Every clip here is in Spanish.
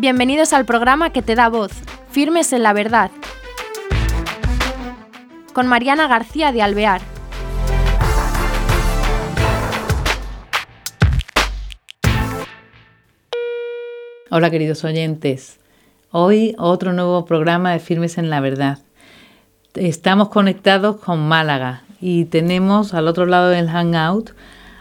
Bienvenidos al programa que te da voz, Firmes en la Verdad, con Mariana García de Alvear. Hola queridos oyentes, hoy otro nuevo programa de Firmes en la Verdad. Estamos conectados con Málaga y tenemos al otro lado del Hangout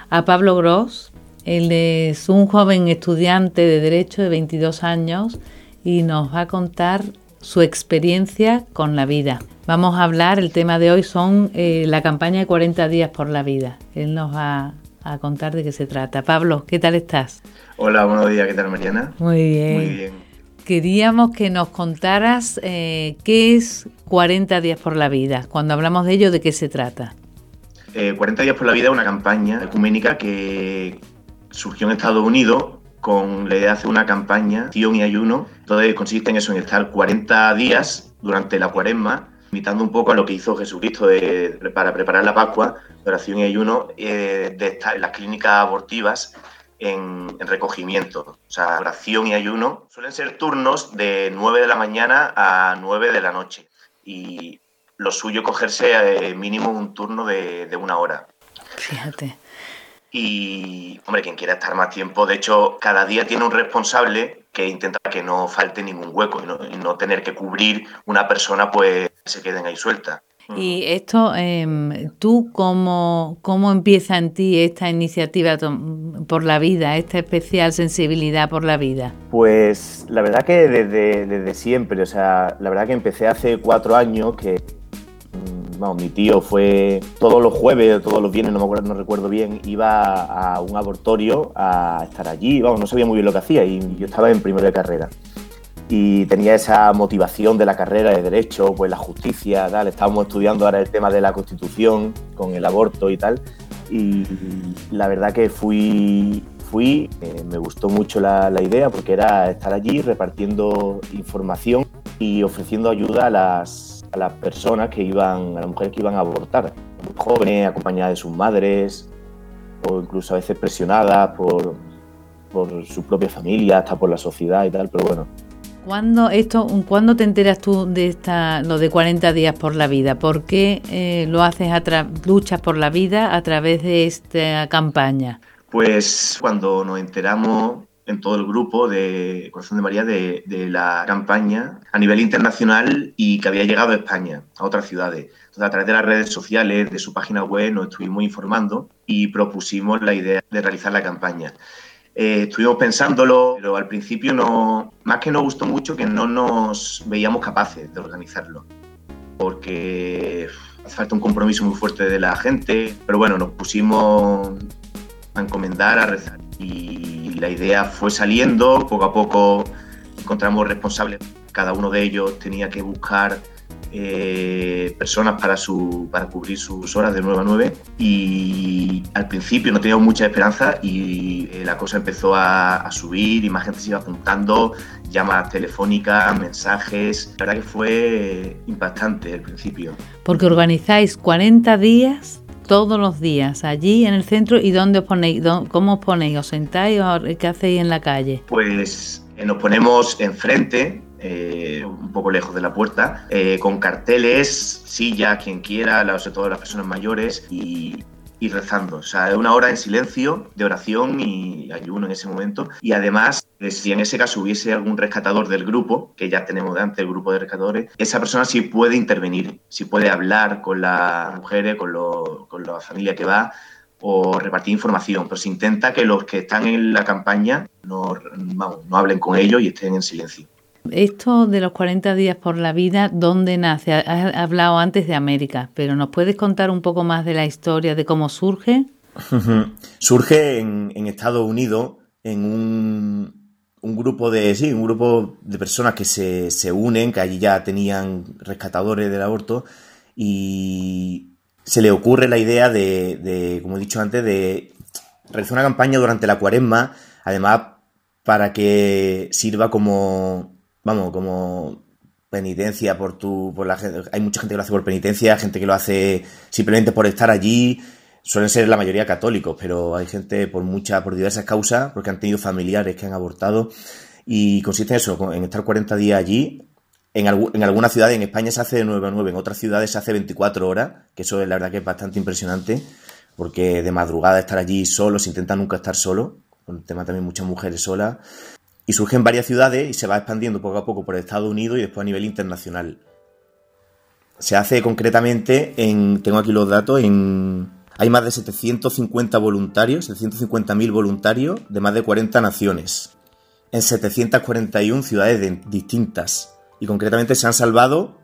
a Pablo Gross. Él es un joven estudiante de Derecho de 22 años y nos va a contar su experiencia con la vida. Vamos a hablar, el tema de hoy son eh, la campaña de 40 días por la vida. Él nos va a contar de qué se trata. Pablo, ¿qué tal estás? Hola, buenos días, ¿qué tal Mariana? Muy bien. Muy bien. Queríamos que nos contaras eh, qué es 40 días por la vida. Cuando hablamos de ello, ¿de qué se trata? 40 eh, días por la vida es una campaña ecuménica que surgió en Estados Unidos con la idea de hacer una campaña, acción y ayuno. Entonces consiste en eso, en estar 40 días durante la cuaresma, imitando un poco a lo que hizo Jesucristo para preparar la Pascua, oración y ayuno, eh, de estar en las clínicas abortivas en, recogimiento. O sea, oración y ayuno suelen ser turnos de 9 de la mañana a 9 de la noche. Y lo suyo cogerse eh, mínimo un turno de, de una hora. Fíjate. Y, hombre, quien quiera estar más tiempo, de hecho, cada día tiene un responsable que intenta que no falte ningún hueco y no, y no tener que cubrir una persona, pues se queden ahí sueltas. Y esto, eh, ¿tú cómo, cómo empieza en ti esta iniciativa por la vida, esta especial sensibilidad por la vida? Pues la verdad que desde, desde siempre, o sea, la verdad que empecé hace cuatro años que vamos, mi tío fue todos los jueves, todos los viernes, no me acuerdo, no recuerdo bien, iba a un abortorio a estar allí, vamos, no sabía muy bien lo que hacía y yo estaba en primero de carrera y tenía esa motivación de la carrera de derecho, pues la justicia, tal. Estábamos estudiando ahora el tema de la Constitución con el aborto y tal. Y la verdad que fui, fui eh, me gustó mucho la, la, idea porque era estar allí repartiendo información y ofreciendo ayuda a las, a las personas que iban, a las mujeres que iban a abortar, jóvenes, acompañadas de sus madres o incluso a veces presionadas por, por su propia familia, hasta por la sociedad y tal, pero bueno, ¿Cuándo, esto, ¿Cuándo te enteras tú de esta, lo de 40 días por la vida? ¿Por qué eh, lo haces, a luchas por la vida a través de esta campaña? Pues cuando nos enteramos en todo el grupo de Corazón de María de, de, la campaña a nivel internacional y que había llegado a España, a otras ciudades. Entonces, a través de las redes sociales, de su página web, nos estuvimos informando y propusimos la idea de realizar la campaña. Eh, estuvimos pensándolo, pero al principio no, más que nos gustó mucho que no nos veíamos capaces de organizarlo, porque hace falta un compromiso muy fuerte de la gente, pero bueno, nos pusimos a encomendar, a rezar y la idea fue saliendo, poco a poco encontramos responsables, cada uno de ellos tenía que buscar eh, personas para, su, para cubrir sus horas de 9 a 9 y al principio no teníamos mucha esperanza y eh, la cosa empezó a, subir y más gente se iba apuntando, llamadas telefónicas, mensajes, la verdad que fue impactante al principio. Porque organizáis 40 días todos los días allí en el centro y dónde os ponéis, cómo os ponéis, os sentáis o qué hacéis en la calle. Pues eh, nos ponemos enfrente eh, un poco lejos de la puerta, eh, con carteles, sillas, quien quiera, sobre todo las personas mayores y, y rezando. O sea, una hora en silencio, de oración y ayuno en ese momento. Y además, eh, si en ese caso hubiese algún rescatador del grupo, que ya tenemos de antes el grupo de rescatadores, esa persona sí puede intervenir, sí puede hablar con las mujeres, con, lo, con la familia que va o repartir información, pero se intenta que los que están en la campaña no, vamos, no hablen con ellos y estén en silencio. Esto de los 40 días por la vida, ¿dónde nace? Has hablado antes de América, pero ¿nos puedes contar un poco más de la historia, de cómo surge? surge en, Estados Unidos, en un, un, grupo de sí, un grupo de personas que se, se unen, que allí ya tenían rescatadores del aborto, y se le ocurre la idea de, de como he dicho antes, de realizar una campaña durante la cuaresma, además para que sirva como vamos, como penitencia por tu, por la gente. Hay mucha gente que lo hace por penitencia, gente que lo hace simplemente por estar allí. Suelen ser la mayoría católicos, pero hay gente por muchas, por diversas causas, porque han tenido familiares que han abortado. y consiste en eso, en estar 40 días allí. En, en algunas ciudades, en España se hace de 9 a 9, en otras ciudades se hace 24 horas, que eso es la verdad que es bastante impresionante, porque de madrugada estar allí solo, se intenta nunca estar solo, el tema también muchas mujeres solas, y surge en varias ciudades y se va expandiendo poco a poco por Estados Unidos y después a nivel internacional. Se hace concretamente en, tengo aquí los datos, en, hay más de 750 voluntarios, 750.000 voluntarios de más de 40 naciones, en 741 ciudades distintas. Y concretamente se han salvado,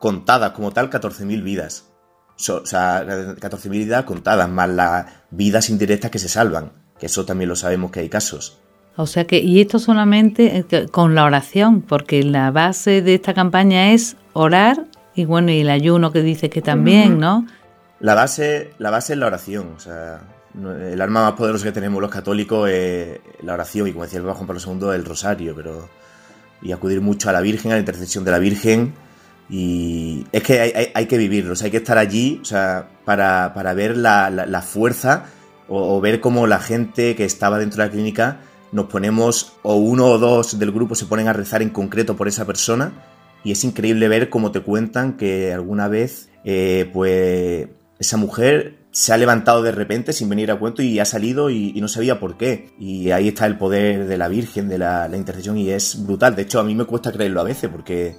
contadas como tal, 14.000 vidas. o sea, 14.000 vidas contadas, más las vidas indirectas que se salvan, que eso también lo sabemos que hay casos. O sea que, y esto solamente eh, con la oración, porque la base de esta campaña es orar y bueno, y el ayuno que dice que también, ¿no? La base, la base es la oración. O sea, el arma más poderosa que tenemos los católicos es la oración. Y como decía el Juan Pablo II, el rosario. Pero. Y acudir mucho a la Virgen, a la intercesión de la Virgen. Y es que hay, que vivirlo. hay que estar allí o sea, para, ver la, fuerza o, o, ver cómo la gente que estaba dentro de la clínica nos ponemos, o uno o dos del grupo se ponen a rezar en concreto por esa persona y es increíble ver cómo te cuentan que alguna vez, eh, pues, esa mujer se ha levantado de repente sin venir a cuento y ha salido y, no sabía por qué. Y ahí está el poder de la Virgen, de la, intercesión y es brutal. De hecho, a mí me cuesta creerlo a veces porque es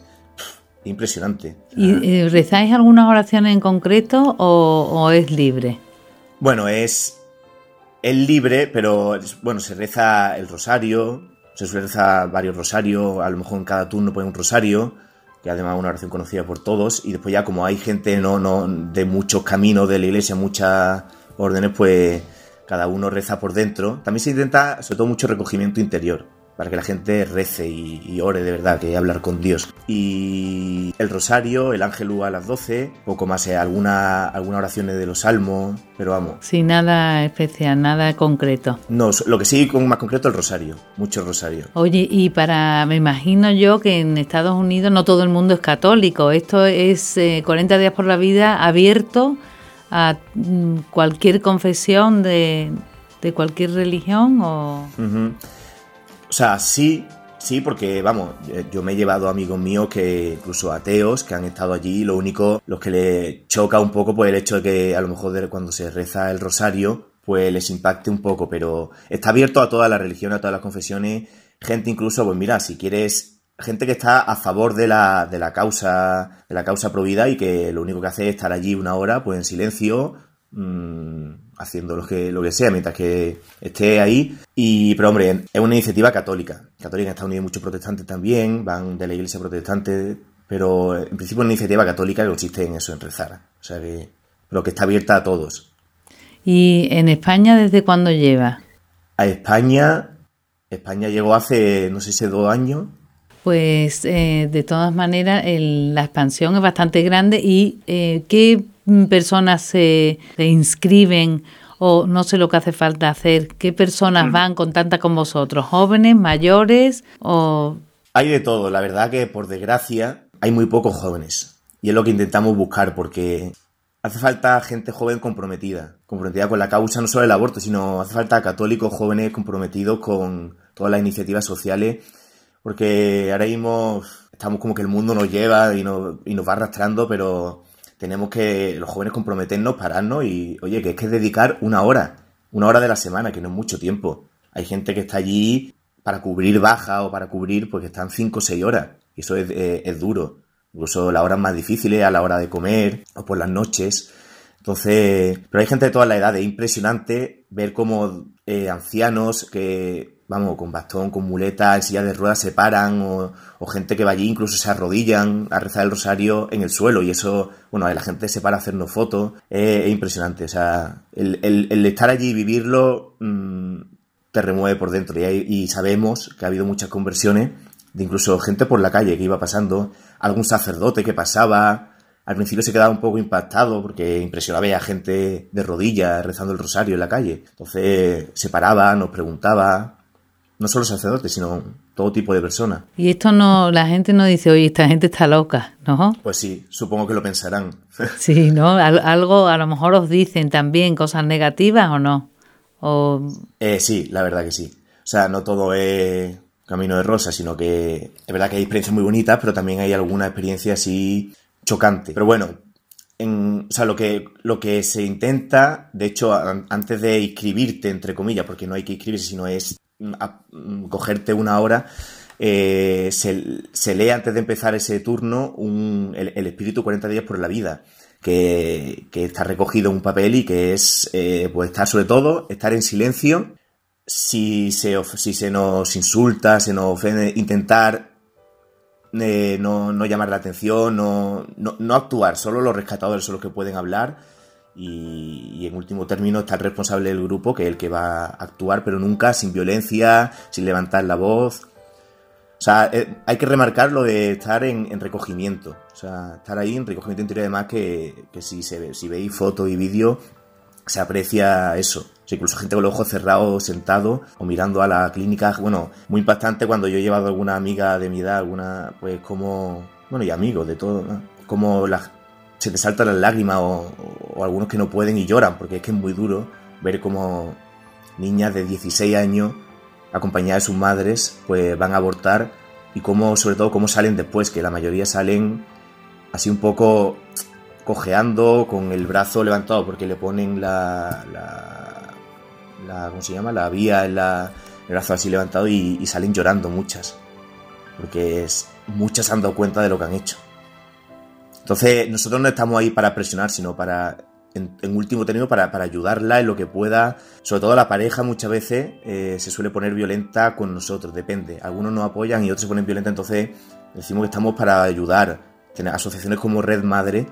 impresionante. ¿Y rezáis algunas oraciones en concreto o, es libre? Bueno, es, es libre, pero bueno, se reza el rosario, se reza varios rosarios, a lo mejor en cada turno pone un rosario que además es una oración conocida por todos, y después ya como hay gente no, no de muchos caminos de la iglesia, muchas órdenes, pues cada uno reza por dentro. También se intenta, sobre todo, mucho recogimiento interior para que la gente rece y, ore de verdad, que hablar con Dios. Y el rosario, el ángel a las 12, poco más, eh, alguna, alguna oraciones de los salmos, pero vamos. Sí, nada especial, nada concreto. No, lo que sí con más concreto el rosario, mucho rosario. Oye, y para, me imagino yo que en Estados Unidos no todo el mundo es católico, esto es 40 eh, días por la vida abierto a mm, cualquier confesión de, de cualquier religión o... O sea, sí, sí, porque vamos, yo me he llevado amigos míos que, incluso ateos, que han estado allí, lo único, los que les choca un poco, pues el hecho de que a lo mejor cuando se reza el rosario, pues les impacte un poco, pero está abierto a todas las religiones, a todas las confesiones, gente incluso, pues mira, si quieres gente que está a favor de la, de la causa de la causa provida y que lo único que hace es estar allí una hora pues en silencio mmm, haciendo lo que, lo que sea mientras que esté ahí. Y, pero hombre, es una iniciativa católica. Católica en Estados Unidos hay muchos protestantes también, van de la iglesia protestante, pero en principio es una iniciativa católica que consiste en eso, en rezar. O sea que, pero que está abierta a todos. ¿Y en España desde cuándo lleva? A España, España llegó hace, no sé si dos años. Pues eh, de todas maneras la expansión es bastante grande y eh, ¿qué personas se, inscriben o no sé lo que hace falta hacer? ¿Qué personas mm. van con tanta como vosotros? ¿Jóvenes, mayores o...? Hay de todo, la verdad que por desgracia hay muy pocos jóvenes y es lo que intentamos buscar porque hace falta gente joven comprometida, comprometida con la causa no solo del aborto, sino hace falta católicos jóvenes comprometidos con todas las iniciativas sociales porque ahora mismo estamos como que el mundo nos lleva y nos, y nos va arrastrando, pero tenemos que, los jóvenes, comprometernos, pararnos y, oye, que es que dedicar una hora, una hora de la semana, que no es mucho tiempo. Hay gente que está allí para cubrir baja o para cubrir, porque están cinco o seis horas. Y eso es, es, duro. Incluso las horas más difíciles, a la hora de comer o por las noches. Entonces, pero hay gente de toda la edad. Es impresionante ver cómo eh, ancianos que vamos, con bastón, con muleta, en silla de ruedas se paran, o, gente que va allí incluso se arrodillan a rezar el rosario en el suelo, y eso, bueno, la gente se para a hacernos fotos, es, impresionante, o sea, el, estar allí y vivirlo mm, te remueve por dentro, y, sabemos que ha habido muchas conversiones, de incluso gente por la calle que iba pasando, algún sacerdote que pasaba, al principio se quedaba un poco impactado porque impresionaba a gente de rodillas rezando el rosario en la calle. Entonces se paraba, nos preguntaba, no solo sacerdotes, sino todo tipo de personas. Y esto no, la gente no dice, oye, esta gente está loca, ¿no? Pues sí, supongo que lo pensarán. sí, ¿no? algo, a lo mejor os dicen también cosas negativas o no. O... Eh, sí, la verdad que sí. O sea, no todo es camino de rosa, sino que es verdad que hay experiencias muy bonitas, pero también hay alguna experiencia así chocante. Pero bueno, en, o sea, lo que, lo que se intenta, de hecho, antes de inscribirte, entre comillas, porque no hay que inscribirse, sino es mm, cogerte una hora, eh, se, lee antes de empezar ese turno el, espíritu 40 días por la vida, que, está recogido en un papel y que es, eh, pues estar sobre todo, estar en silencio, si se, si se nos insulta, se nos ofende, intentar eh, no, llamar la atención, no, no, actuar, solo los rescatadores son los que pueden hablar y, en último término está el responsable del grupo, que es el que va a actuar, pero nunca sin violencia, sin levantar la voz, o sea, eh, hay que remarcar lo de estar en, recogimiento. O sea, estar ahí en recogimiento interior, además que, que si, se si veis fotos y vídeos, se aprecia eso. O sea, incluso gente con los ojos cerrados, sentado o mirando a la clínica. Bueno, muy impactante cuando yo he llevado a alguna amiga de mi edad, alguna, pues como, bueno, y amigos de todo, ¿no? Como las, se te saltan las lágrimas o, algunos que no pueden y lloran, porque es que es muy duro ver como niñas de 16 años acompañadas de sus madres, pues van a abortar y cómo, sobre todo, cómo salen después, que la mayoría salen así un poco cojeando, con el brazo levantado, porque le ponen la, la, ¿cómo se llama? La vía en la, el brazo así levantado y, salen llorando muchas, porque es, muchas han dado cuenta de lo que han hecho. Entonces, nosotros no estamos ahí para presionar, sino para en, último término para, ayudarla en lo que pueda. Sobre todo la pareja muchas veces eh, se suele poner violenta con nosotros, depende. Algunos nos apoyan y otros se ponen violenta, entonces decimos que estamos para ayudar. Tener asociaciones como Red Madre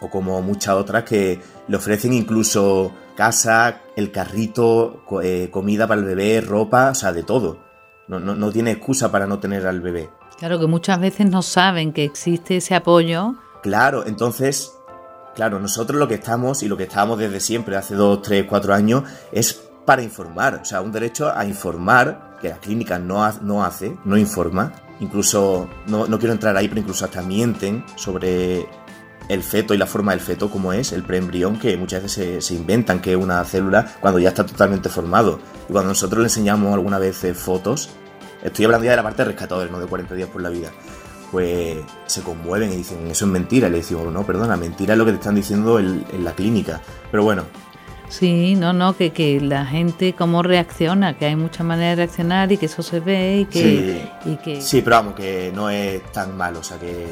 o como muchas otras que le ofrecen incluso casa, el carrito, eh, comida para el bebé, ropa, o sea, de todo. No, no, no tiene excusa para no tener al bebé. Claro que muchas veces no saben que existe ese apoyo. Claro, entonces Claro, nosotros lo que estamos y lo que estábamos desde siempre, hace dos, tres, cuatro años, es para informar. O sea, un derecho a informar, que la clínica no, no hace, no informa. Incluso, no, quiero entrar ahí, pero incluso hasta mienten sobre el feto y la forma del feto, como es el preembrión, que muchas veces se, inventan que es una célula cuando ya está totalmente formado. Y cuando nosotros le enseñamos alguna vez fotos, estoy hablando ya de la parte de rescatadores, no de 40 días por la vida pues se conmueven y dicen, eso es mentira. Le decimos, no, perdona, mentira es lo que te están diciendo en, la clínica. Pero bueno. Sí, no, no, que, que, la gente cómo reacciona, que hay muchas maneras de reaccionar y que eso se ve y que... Sí, y que... sí pero vamos, que no es tan malo, o sea que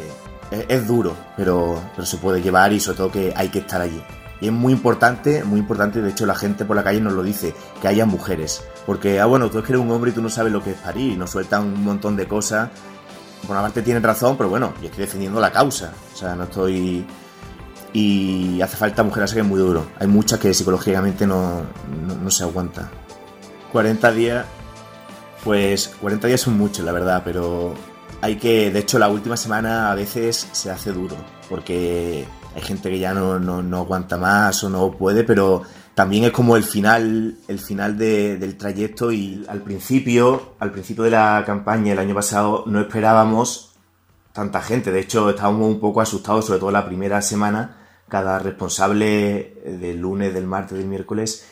es, duro, pero, pero se puede llevar y sobre todo que hay que estar allí. Y es muy importante, muy importante, de hecho la gente por la calle nos lo dice, que haya mujeres. Porque, ah, bueno, tú es que eres un hombre y tú no sabes lo que es parir y nos sueltan un montón de cosas por una parte tienen razón, pero bueno, yo estoy defendiendo la causa. O sea, no estoy. Y hace falta mujeres que es muy duro. Hay muchas que psicológicamente no, no, se aguanta. 40 días, pues 40 días son muchos, la verdad, pero hay que. De hecho, la última semana a veces se hace duro, porque hay gente que ya no, no, no aguanta más o no puede, pero también es como el final, el final del trayecto y al principio, al principio de la campaña el año pasado no esperábamos tanta gente. De hecho, estábamos un poco asustados, sobre todo la primera semana. Cada responsable del lunes, del martes, del miércoles,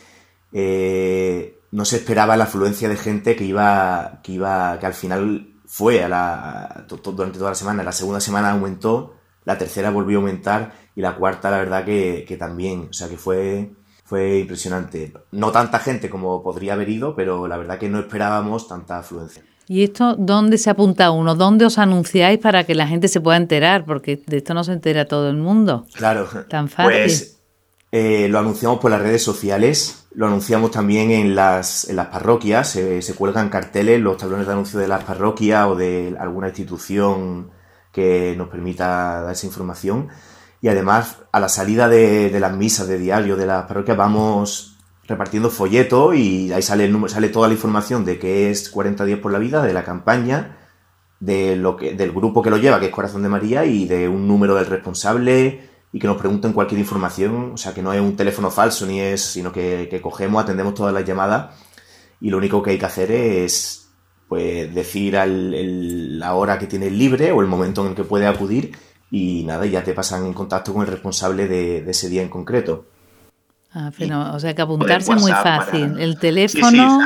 eh, no se esperaba la afluencia de gente que iba, que iba, que al final fue a la, durante toda la semana. La segunda semana aumentó, la tercera volvió a aumentar y la cuarta, la verdad que, que también. O sea que fue, fue impresionante. No tanta gente como podría haber ido, pero la verdad que no esperábamos tanta afluencia. ¿Y esto dónde se apunta uno? ¿Dónde os anunciáis para que la gente se pueda enterar? Porque de esto no se entera todo el mundo. Claro. Tan fácil. Pues eh, lo anunciamos por las redes sociales, lo anunciamos también en las, en las parroquias, se, se cuelgan carteles, los tablones de anuncio de las parroquias o de alguna institución que nos permita dar esa información. Y además, a la salida de, las misas de diario de las parroquias, vamos repartiendo folletos y ahí sale, sale toda la información de qué es 40 días por la vida, de la campaña, de lo que, del grupo que lo lleva, que es Corazón de María, y de un número del responsable, y que nos pregunten cualquier información, o sea, que no es un teléfono falso, ni es, sino que, cogemos, atendemos todas las llamadas, y lo único que hay que hacer es, pues, decir al, la hora que tiene libre o el momento en el que puede acudir, y nada, ya te pasan en contacto con el responsable de, ese día en concreto. Ah, pero, o sea que apuntarse es muy fácil. El teléfono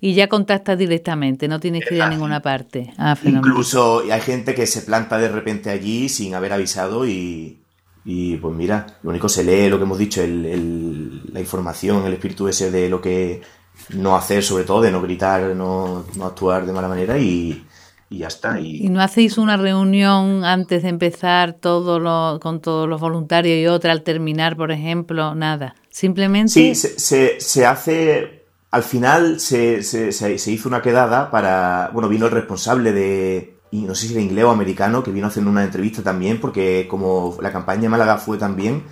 y ya contactas directamente, no tienes que ir a ninguna parte. Ah, Incluso hay gente que se planta de repente allí sin haber avisado y, y pues mira, lo único se lee lo que hemos dicho, el, la información, el espíritu ese de lo que no hacer, sobre todo, de no gritar, no, no actuar de mala manera y, y ya está. Y... no hacéis una reunión antes de empezar todo lo, con todos los voluntarios y otra al terminar, por ejemplo? Nada. Simplemente. Sí, se, se, hace. Al final se, se, hizo una quedada para. Bueno, vino el responsable de. Y no sé si era inglés o americano, que vino haciendo una entrevista también, porque como la campaña de Málaga fue también.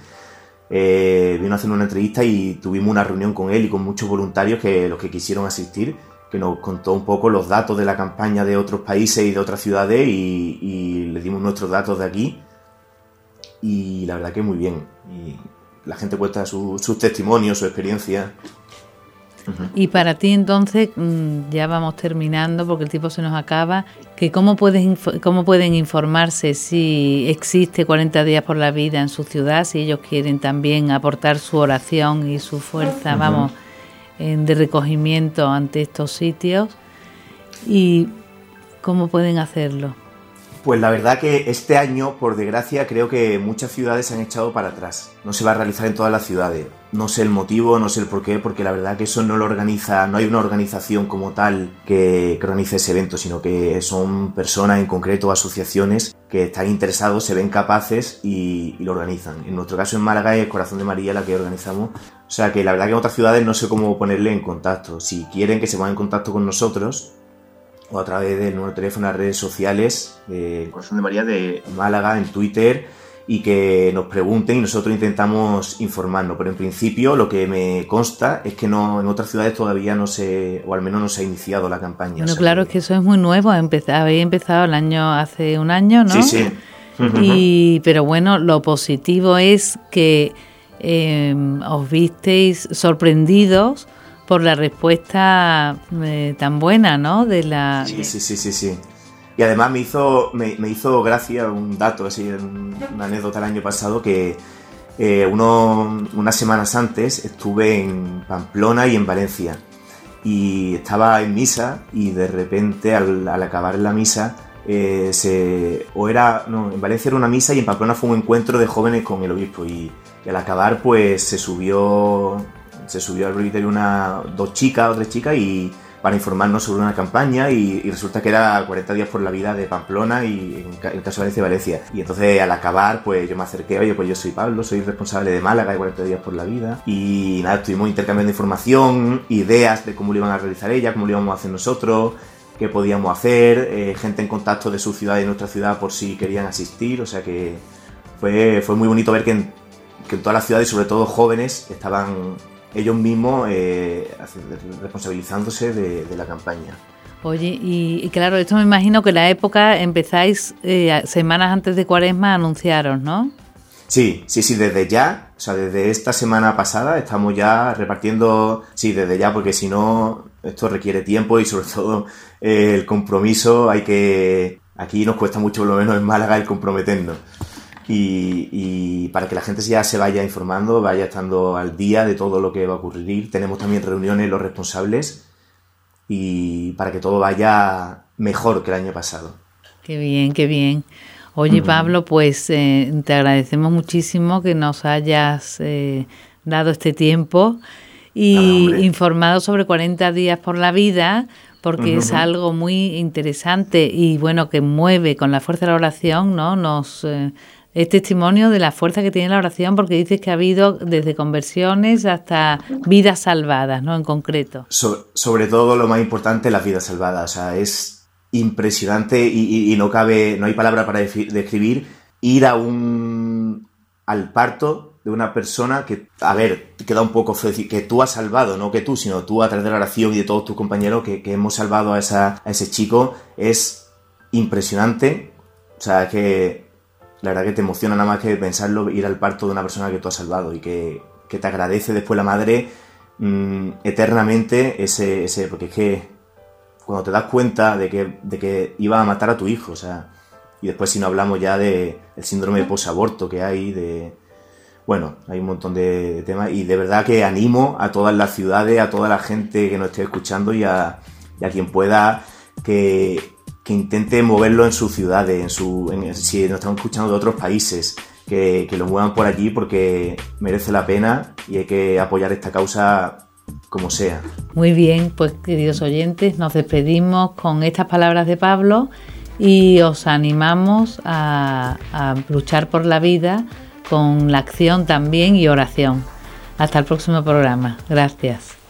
Eh, vino haciendo una entrevista y tuvimos una reunión con él y con muchos voluntarios que los que quisieron asistir que nos contó un poco los datos de la campaña de otros países y de otras ciudades y, le dimos nuestros datos de aquí y la verdad que muy bien. Y la gente cuenta sus testimonios, su experiencia. Y para ti entonces, mm, ya vamos terminando porque el tiempo se nos acaba, que cómo, puedes, cómo pueden informarse si existe 40 días por la vida en su ciudad, si ellos quieren también aportar su oración y su fuerza, vamos, de recogimiento ante estos sitios y cómo pueden hacerlo. Pues la verdad que este año, por desgracia, creo que muchas ciudades se han echado para atrás. No se va a realizar en todas las ciudades. No sé el motivo, no sé el porqué, porque la verdad que eso no lo organiza, no hay una organización como tal que, organice ese evento, sino que son personas en concreto, asociaciones que están interesados, se ven capaces y, y lo organizan. En nuestro caso en Málaga es Corazón de María la que organizamos. O sea que la verdad que en otras ciudades no sé cómo ponerle en contacto. Si quieren que se pongan en contacto con nosotros, o a través del nuevo teléfono, las redes sociales de Corazón de María de Málaga, en Twitter, y que nos pregunten y nosotros intentamos informarnos. Pero en principio lo que me consta es que no en otras ciudades todavía no se, o al menos no se ha iniciado la campaña. Bueno, claro, es que eso es muy nuevo, habéis empezado el año hace un año, ¿no? Sí, sí. Y, pero bueno, lo positivo es que eh, os visteis sorprendidos por la respuesta eh, tan buena, ¿no? De la... Sí, sí, sí, sí, sí. Y además me hizo, me, hizo gracia un dato, así, una anécdota el año pasado que eh, unas semanas antes estuve en Pamplona y en Valencia. Y estaba en misa y de repente al, acabar la misa eh, se, o era, no, en Valencia era una misa y en Pamplona fue un encuentro de jóvenes con el obispo y al acabar pues se subió se subió al presbiterio una, dos chicas o tres chicas y para informarnos sobre una campaña y, resulta que era 40 días por la vida de Pamplona y en, el caso de Valencia Valencia. Y entonces al acabar pues yo me acerqué, oye pues yo soy Pablo, soy responsable de Málaga de 40 días por la vida y nada, estuvimos intercambiando información, ideas de cómo lo iban a realizar ella, cómo lo íbamos a hacer nosotros, qué podíamos hacer, eh, gente en contacto de su ciudad y de nuestra ciudad por si querían asistir, o sea que fue, fue muy bonito ver que en, que en todas las ciudades, sobre todo jóvenes, estaban ellos mismos eh, responsabilizándose de, la campaña. Oye, y, claro, esto me imagino que la época empezáis eh, semanas antes de Cuaresma anunciaron, ¿no? Sí, sí, sí, desde ya, o sea, desde esta semana pasada estamos ya repartiendo, sí, desde ya, porque si no, esto requiere tiempo y sobre todo eh, el compromiso, hay que, aquí nos cuesta mucho, por lo menos en Málaga, el comprometernos y, para que la gente ya se vaya informando, vaya estando al día de todo lo que va a ocurrir. Tenemos también reuniones los responsables y para que todo vaya mejor que el año pasado. Qué bien, qué bien. Oye, Pablo, pues eh, te agradecemos muchísimo que nos hayas eh, dado este tiempo y informado sobre 40 días por la vida, porque es algo muy interesante y bueno que mueve con la fuerza de la oración, ¿no? Nos eh, es testimonio de la fuerza que tiene la oración porque dices que ha habido desde conversiones hasta vidas salvadas, ¿no? En concreto. sobre todo lo más importante, las vidas salvadas. O sea, es impresionante y, no cabe, no hay palabra para describir ir a un al parto de una persona que, a ver, queda un poco decir que tú has salvado, no que tú, sino tú a través de la oración y de todos tus compañeros que, hemos salvado a, esa, a ese chico, es impresionante. O sea, que la verdad que te emociona nada más que pensarlo, ir al parto de una persona que tú has salvado y que, te agradece después la madre mm, eternamente ese, ese, porque es que cuando te das cuenta de que, de que iba a matar a tu hijo, o sea, y después si no hablamos ya de síndrome de posaborto que hay, de, Bueno, hay un montón de temas y de verdad que animo a todas las ciudades, a toda la gente que nos esté escuchando y a, quien pueda que, intente moverlo en sus ciudades, en su, si nos están escuchando de otros países, que, que lo muevan por allí porque merece la pena y hay que apoyar esta causa como sea. Muy bien, pues queridos oyentes, nos despedimos con estas palabras de Pablo y os animamos a, a luchar por la vida con la acción también y oración. Hasta el próximo programa. Gracias.